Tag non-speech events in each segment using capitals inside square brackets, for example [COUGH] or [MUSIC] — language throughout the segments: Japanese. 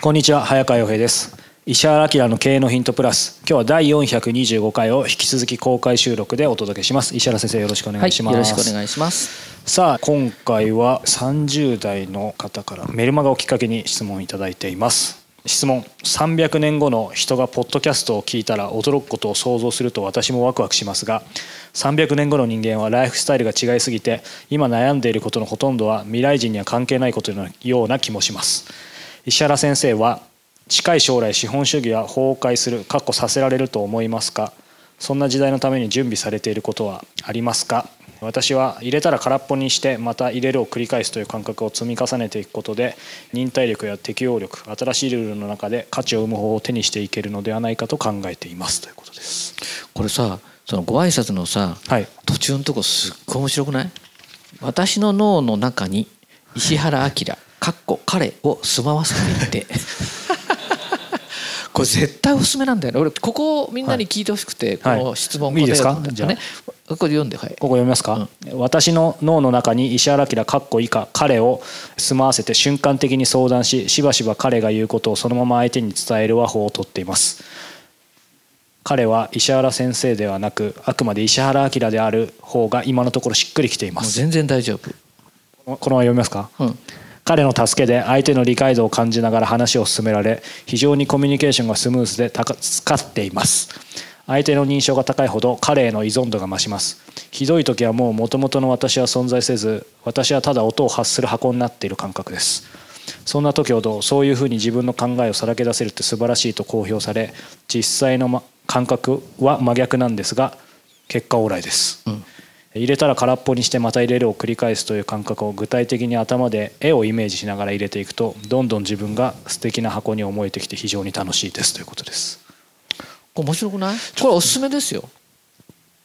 こんにちは早川洋平です。石原明の経営のヒントプラス。今日は第425回を引き続き公開収録でお届けします。石原先生よろしくお願いします、はい、よろしくお願いします。さあ今回は30代の方からメルマガをきっかけに質問いただいています。質問。300年後の人がポッドキャストを聞いたら驚くことを想像すると私もワクワクしますが300年後の人間はライフスタイルが違いすぎて今悩んでいることのほとんどは未来人には関係ないことのような気もします石原先生は近い将来資本主義は崩壊する確保させられると思いますか？そんな時代のために準備されていることはありますか？私は入れたら空っぽにしてまた入れるを繰り返すという感覚を積み重ねていくことで忍耐力や適応力新しいルールの中で価値を生む方法を手にしていけるのではないかと考えています。ということです。これさそのご挨拶のさ、はい、途中のとこすっごい面白くない？私の脳の中に石原明かっこ彼を住まわせていて。[LAUGHS] これ絶対おすすめなんだよね。俺ここをみんなに聞いてほしくて、はい、この質問答えいいですか？じゃあ。ねここ読んではい。ここ読みますか、うん、私の脳の中に石原明かっこ以下彼を住まわせて瞬間的に相談ししばしば彼が言うことをそのまま相手に伝える和法をとっています。彼は石原先生ではなくあくまで石原明である方が今のところしっくりきています。全然大丈夫。このまま読みますか、うん彼の助けで相手の理解度を感じながら話を進められ非常にコミュニケーションがスムーズで助かっています。相手の認証が高いほど彼への依存度が増します。ひどい時はもう元々の私は存在せず私はただ音を発する箱になっている感覚です。そんな時ほどそういうふうに自分の考えをさらけ出せるって素晴らしいと公表され実際のま感覚は真逆なんですが結果オーライです、うん。入れたら空っぽにしてまた入れるを繰り返すという感覚を具体的に頭で絵をイメージしながら入れていくとどんどん自分が素敵な箱に思えてきて非常に楽しいですということです。これ面白くないこれおすすめですよ。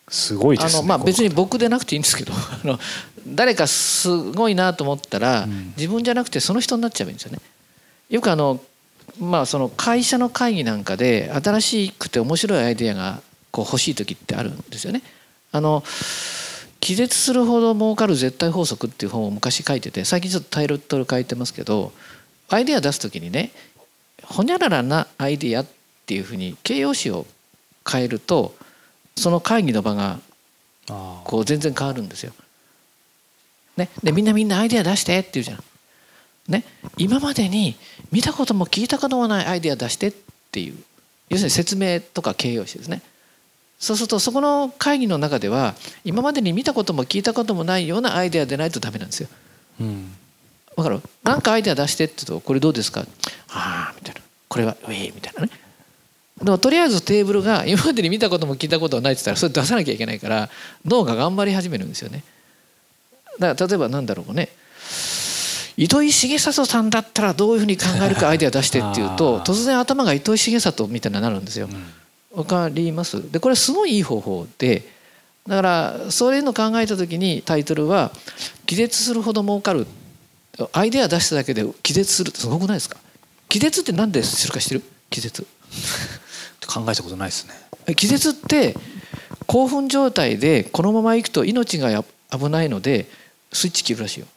すごいです、ね、あのまあ別に僕でなくていいんですけど [LAUGHS] 誰かすごいなと思ったら、自分じゃなくてその人になっちゃえばいいんですよね。よくあのまあその会社の会議なんかで新しくて面白いアイデアがこう欲しい時ってあるんですよね。あの気絶するほど儲かる絶対法則っていう本を昔書いてて最近ちょっとタイトル書いてますけどアイデア出す時にねほにゃららなアイデアっていうふうに形容詞を変えるとその会議の場がこう全然変わるんですよ。ね、でみんなみんなアイデア出してって言うじゃん。ね、今までに見たことも聞いたこともないアイデア出してっていう要するに説明とか形容詞ですね。そうするとそこの会議の中では今までに見たことも聞いたこともないようなアイデアでないとダメなんですよ。うん、分かる？なんかアイデア出してって言うとこれどうですか？ああみたいなこれはウェイみたいなね。でもとりあえずテーブルが今までに見たことも聞いたことがないって言ったらそれ出さなきゃいけないから脳が頑張り始めるんですよね。だから例えばなんだろうね糸井重里さんだったらどういうふうに考えるかアイデア出してっていうと突然頭が糸井重里みたいになるんですよ。うん分かります？でこれすごいいい方法でだからそういうのを考えた時にタイトルは「気絶するほど儲かる」アイデア出しただけで気絶するってすごくないですか？気絶って何でするか知ってる？気絶。考えたことないですね。気絶って興奮状態でこのままいくと命が危ないのでスイッチ切るらしいよ。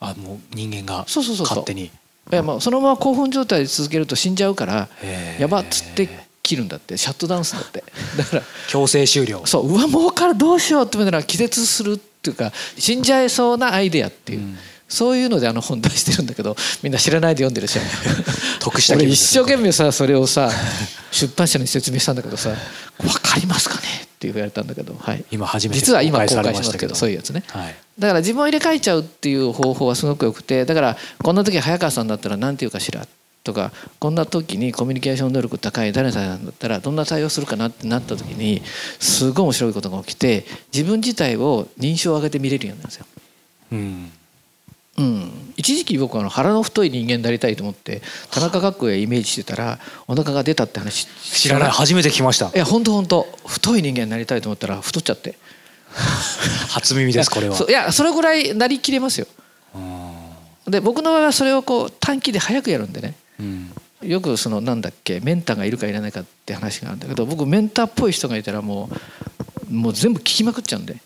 あもう人間が勝手に。いやまあそのまま興奮状態で続けると死んじゃうからやばっつって切るんだってシャットダウンするんだって。だから強制終了。そううわもうからどうしようって思ったら気絶するっていうか死んじゃいそうなアイデアっていう、うん、そういうのであの本出してるんだけどみんな知らないで読んでるし。得した気俺分一生懸命さそれをさ出版社に説明したんだけどさ「分かりますかね?」って言われたんだけど、はい、今初めて実は今公公開しましたけど。そういうやつね。はい。だから自分を入れ替えちゃうっていう方法はすごくよくてだからこんな時早川さんだったら何て言うかしらとかこんな時にコミュニケーション能力高い誰さんだったらどんな対応するかなってなった時にすごい面白いことが起きて自分自体を認証を上げて見れるようになるんですよ。うん。うん、一時期僕はあの腹の太い人間になりたいと思って田中角栄イメージしてたらお腹が出たって話。知らない。初めて聞きました。いや本当本当。太い人間になりたいと思ったら太っちゃって。[LAUGHS] 初耳ですこれは。いやそれぐらいなりきれますよ。で僕の場合はそれをこう短期で早くやるんでね。うんよくそのなんだっけメンターがいるかいらないかって話があるんだけど僕メンターっぽい人がいたらもうもう全部聞きまくっちゃうんで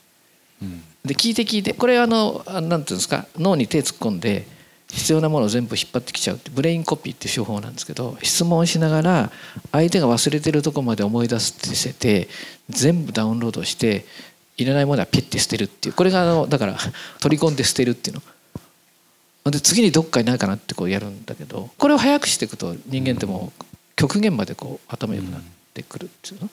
うん。で聞いて聞いてこれあのあなんていうんですか脳に手突っ込んで必要なものを全部引っ張ってきちゃうってブレインコピーっていう手法なんですけど質問しながら相手が忘れてるとこまで思い出すってせて全部ダウンロードしていらないものはピッて捨てるっていう。これがあのだから取り込んで捨てるっていうの。で次にどっかにないかなってこうやるんだけどこれを早くしていくと人間ってもう極限までこう頭良くなってくるっていうの、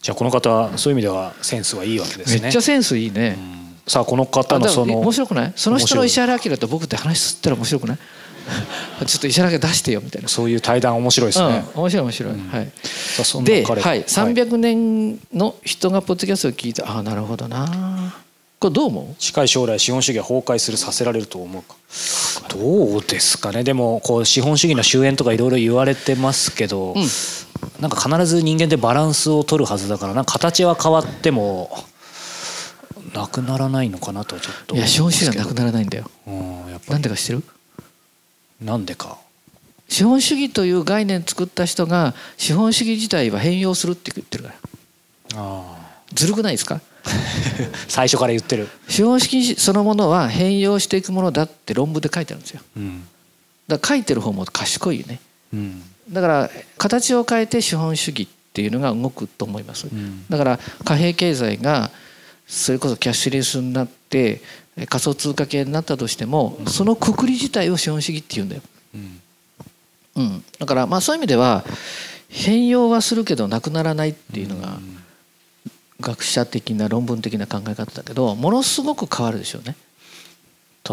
じゃあこの方はそういう意味ではセンスはいいわけですね。めっちゃセンスいいね。うん。さあこの方のその面白くない？その人の面石原明と僕って話すったら面白くない？[LAUGHS] ちょっと石原明出してよみたいな、そういう対談面白いですね、うん、面白い面白い、はい。で、彼。はい、300年の人がポッドキャストを聞いてああなるほどなこれどう思近い将来資本主義は崩壊するさせられると思うか？どうですかね？でもこう資本主義の終焉とかいろいろ言われてますけど、うん。なんか必ず人間ってバランスを取るはずだからな。んか形は変わってもなくならないのかなとちょっとういや資本主義はなくなならないんだよ。うんやっぱり。なんでか知ってる？なんでか。資本主義という概念作った人が資本主義自体は変容するって言ってるから。あずるくないですか？ー [LAUGHS] 最初から言ってる、資本主義そのものは変容していくものだって論文で書いてあるんですよ。うん。だから書いてる方も賢いよね。うん。だから形を変えて資本主義っていうのが動くと思います。うん。だから貨幣経済がそれこそキャッシュレスになって仮想通貨系になったとしてもそのくくり自体を資本主義って言うんだよ、うん。うん、だからまあそういう意味では変容はするけどなくならないっていうのが学者的な論文的な考え方だけどものすごく変わるでしょうね。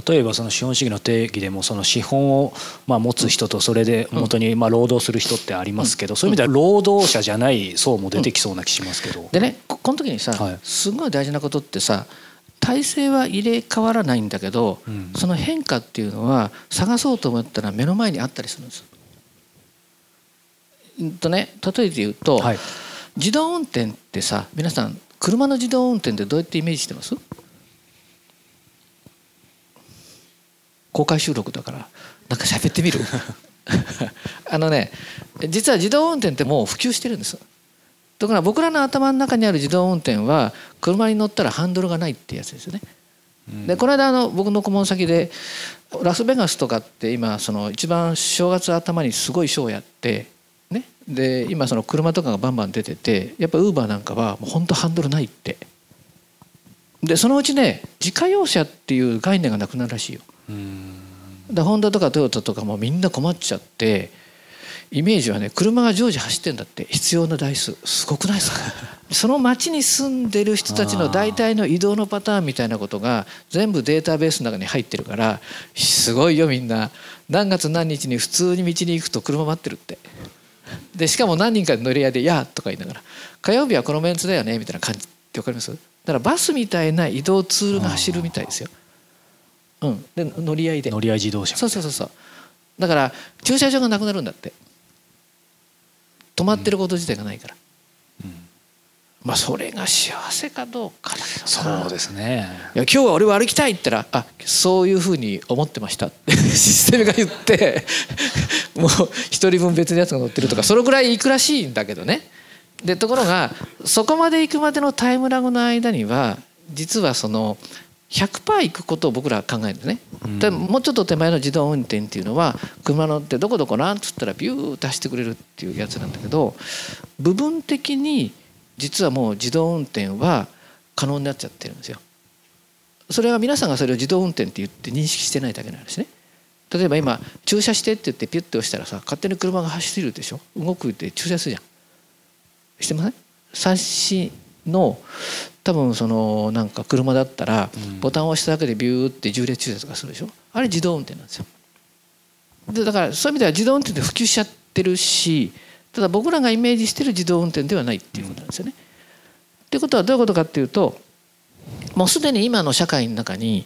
例えばその資本主義の定義でもその資本をまあ持つ人とそれで元にまあ労働する人ってありますけどそういう意味では労働者じゃない層も出てきそうな気しますけど。でねここの時にさ、はい。すごい大事なことってさ体制は入れ替わらないんだけど、うん。その変化っていうのは探そうと思ったら目の前にあったりするんです。うんとね例えて言うと、はい自動運転ってさ皆さん車の自動運転ってどうやってイメージしてます？公開収録だからなんか喋ってみる？[LAUGHS] あのね実は自動運転ってもう普及してるんです。だから僕らの頭の中にある自動運転は車に乗ったらハンドルがないってやつですよね。でこの間あの僕の顧問先でラスベガスとかって今その一番正月頭にすごいショーやってねで今その車とかがバンバン出ててやっぱウーバーなんかはもう本当ハンドルないって。でそのうちね自家用車っていう概念がなくなるらしいよ。うん。でホンダとかトヨタとかもみんな困っちゃってイメージはね車が常時走ってんだって必要な台数すごくないですか？[LAUGHS] その町に住んでる人たちの大体の移動のパターンみたいなことが全部データベースの中に入ってるからすごいよみんな。何月何日に普通に道に行くと車待ってるってでしかも何人かで乗り合いで「やあ」とか言いながら「火曜日はこのメンツだよね」みたいな感じって分かります？だからバスみたいな移動ツールが走るみたいですよ。うん、で乗り合いで。乗り合い自動車そうそうそうそう。だから駐車場がなくなるんだって。止まってること自体がないから、まあそれが幸せかどうかだけどな。そうですね。いや今日は俺は歩きたいって言ったら「あそういうふうに思ってました」って [LAUGHS] システムが言ってもう一人分別のやつが乗ってるとかそれぐらい行くらしいんだけどね。でところがそこまで行くまでのタイムラグの間には実はその100%行くことを僕らは考えるんですね、でもうちょっと手前の自動運転っていうのは車乗ってどこどこなんつったらビューッと走ってくれるっていうやつなんだけど部分的に実はもう自動運転は可能になっちゃってるんですよ。それは皆さんがそれを自動運転って言って認識してないだけなんですね。例えば今駐車してって言ってピュッて押したらさ勝手に車が走るでしょ動くって駐車するじゃんしてません冊子の多分そのなんか車だったらボタンを押しただけでビューって重列駐車とかするでしょ？あれ自動運転なんですよ。でだからそういう意味では自動運転って普及しちゃってるしただ僕らがイメージしてる自動運転ではないっていうことなんですよね。っていうことはどういうことかっていうともうすでに今の社会の中に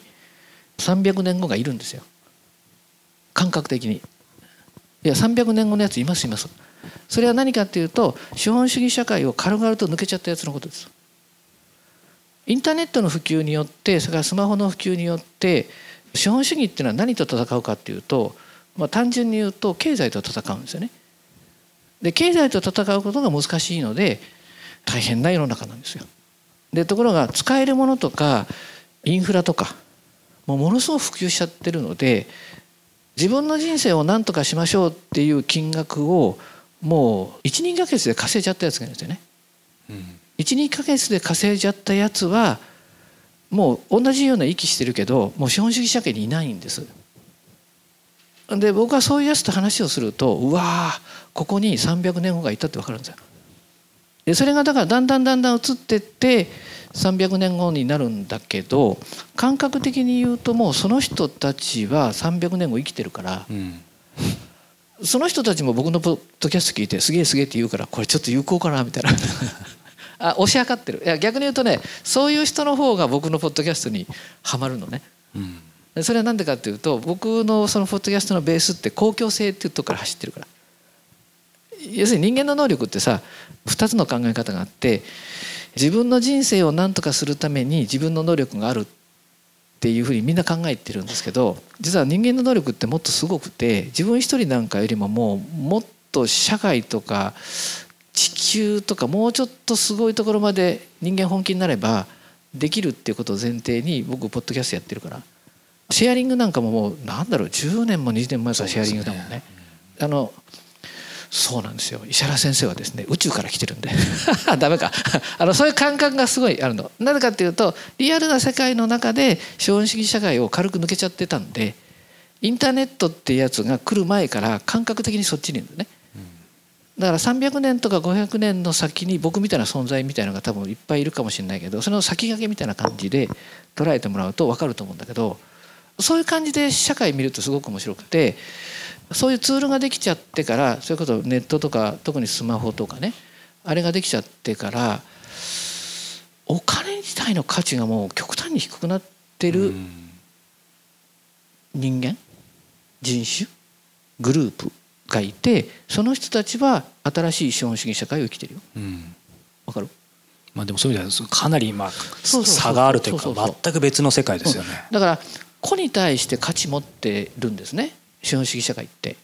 300年後がいるんですよ感覚的に。いや300年後のやついますいます。それは何かっていうと資本主義社会を軽々と抜けちゃったやつのことです。インターネットの普及によってそれからスマホの普及によって資本主義っていうのは何と戦うかっていうと、まあ、単純に言うと経済と戦うんですよね。で経済と戦うことが難しいので大変な世の中なんですよ。でところが使えるものとかインフラとかもうものすごく普及しちゃってるので自分の人生を何とかしましょうっていう金額をもう12か月で稼いじゃったやつがいるんですよね。うん、12か月で稼いじゃったやつはもう同じような息してるけどもう資本主義社会にいないんです。で僕はそういうやつと話をするとうわここに300年後がいたって分かるんですよ。でそれがだからだんだんだんだん移ってって300年後になるんだけど感覚的に言うともうその人たちは300年後生きてるから、うん、その人たちも僕のポッドキャスト聞いてすげえすげえって言うからこれちょっと有効かなみたいな。あ押し量ってる。いや逆に言うとねそういう人の方が僕のポッドキャストにはまるのね。うん。それは何でかっていうと僕のそのポッドキャストのベースって公共性っていうとこから走ってるから要するに人間の能力ってさ2つの考え方があって自分の人生を何とかするために自分の能力があるっていうふうにみんな考えてるんですけど実は人間の能力ってもっとすごくて自分一人なんかよりももうもっと社会とか地球とかもうちょっとすごいところまで人間本気になればできるっていうことを前提に僕ポッドキャストやってるから。シェアリングなんかももうなんだろう10年も20年前からシェアリングだもんね。あのそうなんですよ。石原先生はですね宇宙から来てるんで。[LAUGHS] ダメか。[LAUGHS] あのそういう感覚がすごいあるの。なぜかっていうとリアルな世界の中で資本主義社会を軽く抜けちゃってたんでインターネットっていうやつが来る前から感覚的にそっちにいるんだねだから300年とか500年の先に僕みたいな存在みたいなのが多分いっぱいいるかもしれないけどその先駆けみたいな感じで捉えてもらうと分かると思うんだけどそういう感じで社会見るとすごく面白くてそういうツールができちゃってからそれこそネットとか特にスマホとかねあれができちゃってからお金自体の価値がもう極端に低くなってる人間人種グループがいてその人たちは新しい資本主義社会を生きてるよ。わ、かる？まあでもそういう意味ではかなりまあ差があるというか全く別の世界ですよね。だから個に対して価値持ってるんですね資本主義社会って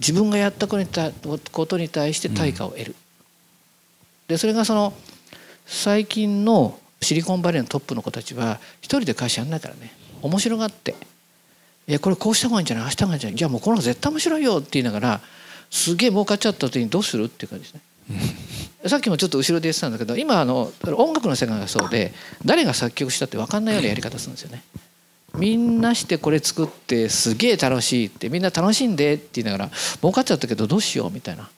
自分がやったことに対して対価を得る、でそれがその最近のシリコンバレーのトップの子たちは一人で会社やんないからね。面白がって「いやこれこうした方がいいんじゃない？ああした方がいいんじゃない？じゃあもうこの方が絶対面白いよ」って言いながらすげえ儲かっちゃった時にどうするっていう感じですね。[LAUGHS] さっきもちょっと後ろで言ってたんだけど今あの音楽の世界がそうで誰が作曲したって分かんないようなやり方するんですよね。みんなしてこれ作ってすげえ楽しいってみんな楽しんでって言いながら儲かっちゃったけどどうしようみたいな。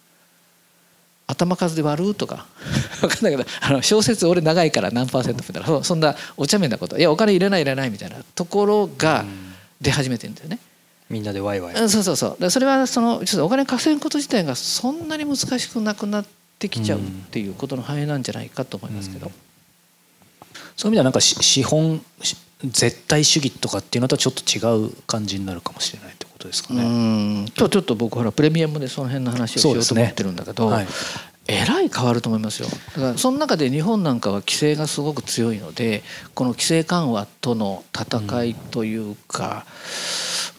頭数で割るとか。[LAUGHS] 分かんないけどあの小説俺長いから何パーセントみたいな。そんなお茶目なこと。いやお金入れない入れないみたいな。ところが出始めてるんだよね。みんなでワイワイ。そうそうそう。それはそのちょっとお金稼ぐこと自体がそんなに難しくなくなってきちゃうっていうことの反映なんじゃないかと思いますけど。そういう意味ではなんか資本絶対主義とかっていうのとはちょっと違う感じになるかもしれないってことですかね。うんとちょっと僕ほらプレミアムでその辺の話をしようと思ってるんだけど、ねはい、えらい変わると思いますよ。だからその中で日本なんかは規制がすごく強いのでこの規制緩和との戦いというか、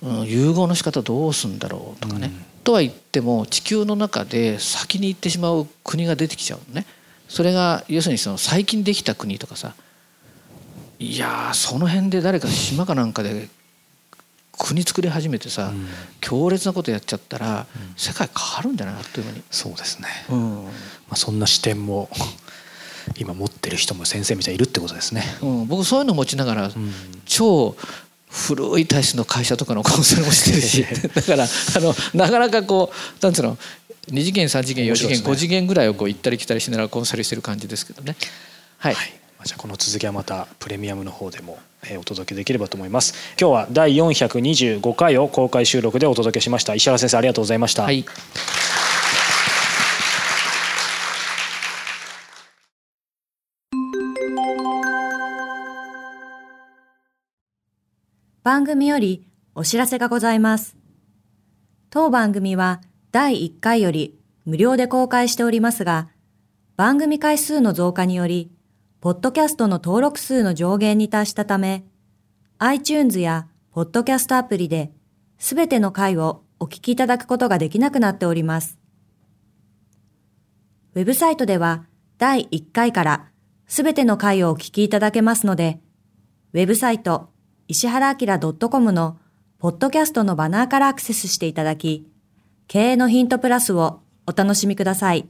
うん、融合の仕方どうすんだろうとかね。うん、とは言っても地球の中で先に行ってしまう国が出てきちゃうのね。それが要するにその最近できた国とかさいやその辺で誰か島かなんかで国作り始めてさ、うん、強烈なことやっちゃったら、世界変わるんじゃないあっという間に。そうですね、うん、まあ、そんな視点も今持ってる人も先生みたいいるってことですね、うん、僕そういうの持ちながら超古い体質の会社とかのコンサルもしてるし [LAUGHS] だからあのなかなかこうなんつうの2次元3次元4次元、5次元ぐらいをこう行ったり来たりしながらコンサルしてる感じですけどね。はい、はいじゃあこの続きはまたプレミアムの方でもお届けできればと思います。今日は第425回を公開収録でお届けしました。石原先生ありがとうございました、はい。番組よりお知らせがございます。当番組は第1回より無料で公開しておりますが、番組回数の増加により、ポッドキャストの登録数の上限に達したため、iTunes やポッドキャストアプリで、すべての回をお聞きいただくことができなくなっております。ウェブサイトでは、第1回からすべての回をお聞きいただけますので、ウェブサイト、石原明 .com のポッドキャストのバナーからアクセスしていただき、経営のヒントプラスをお楽しみください。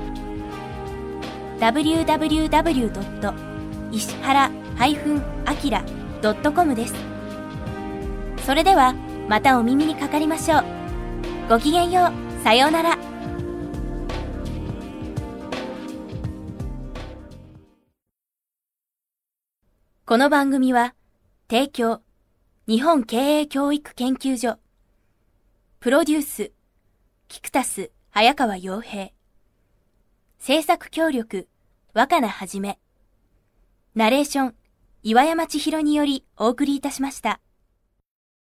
www. 石原 -akira.com です。それではまたお耳にかかりましょう。ごきげんよう。さようなら。この番組は、提供、日本経営教育研究所、プロデュース、キクタス、早川洋平、制作協力、若菜はじめ、ナレーション、岩山千尋によりお送りいたしました。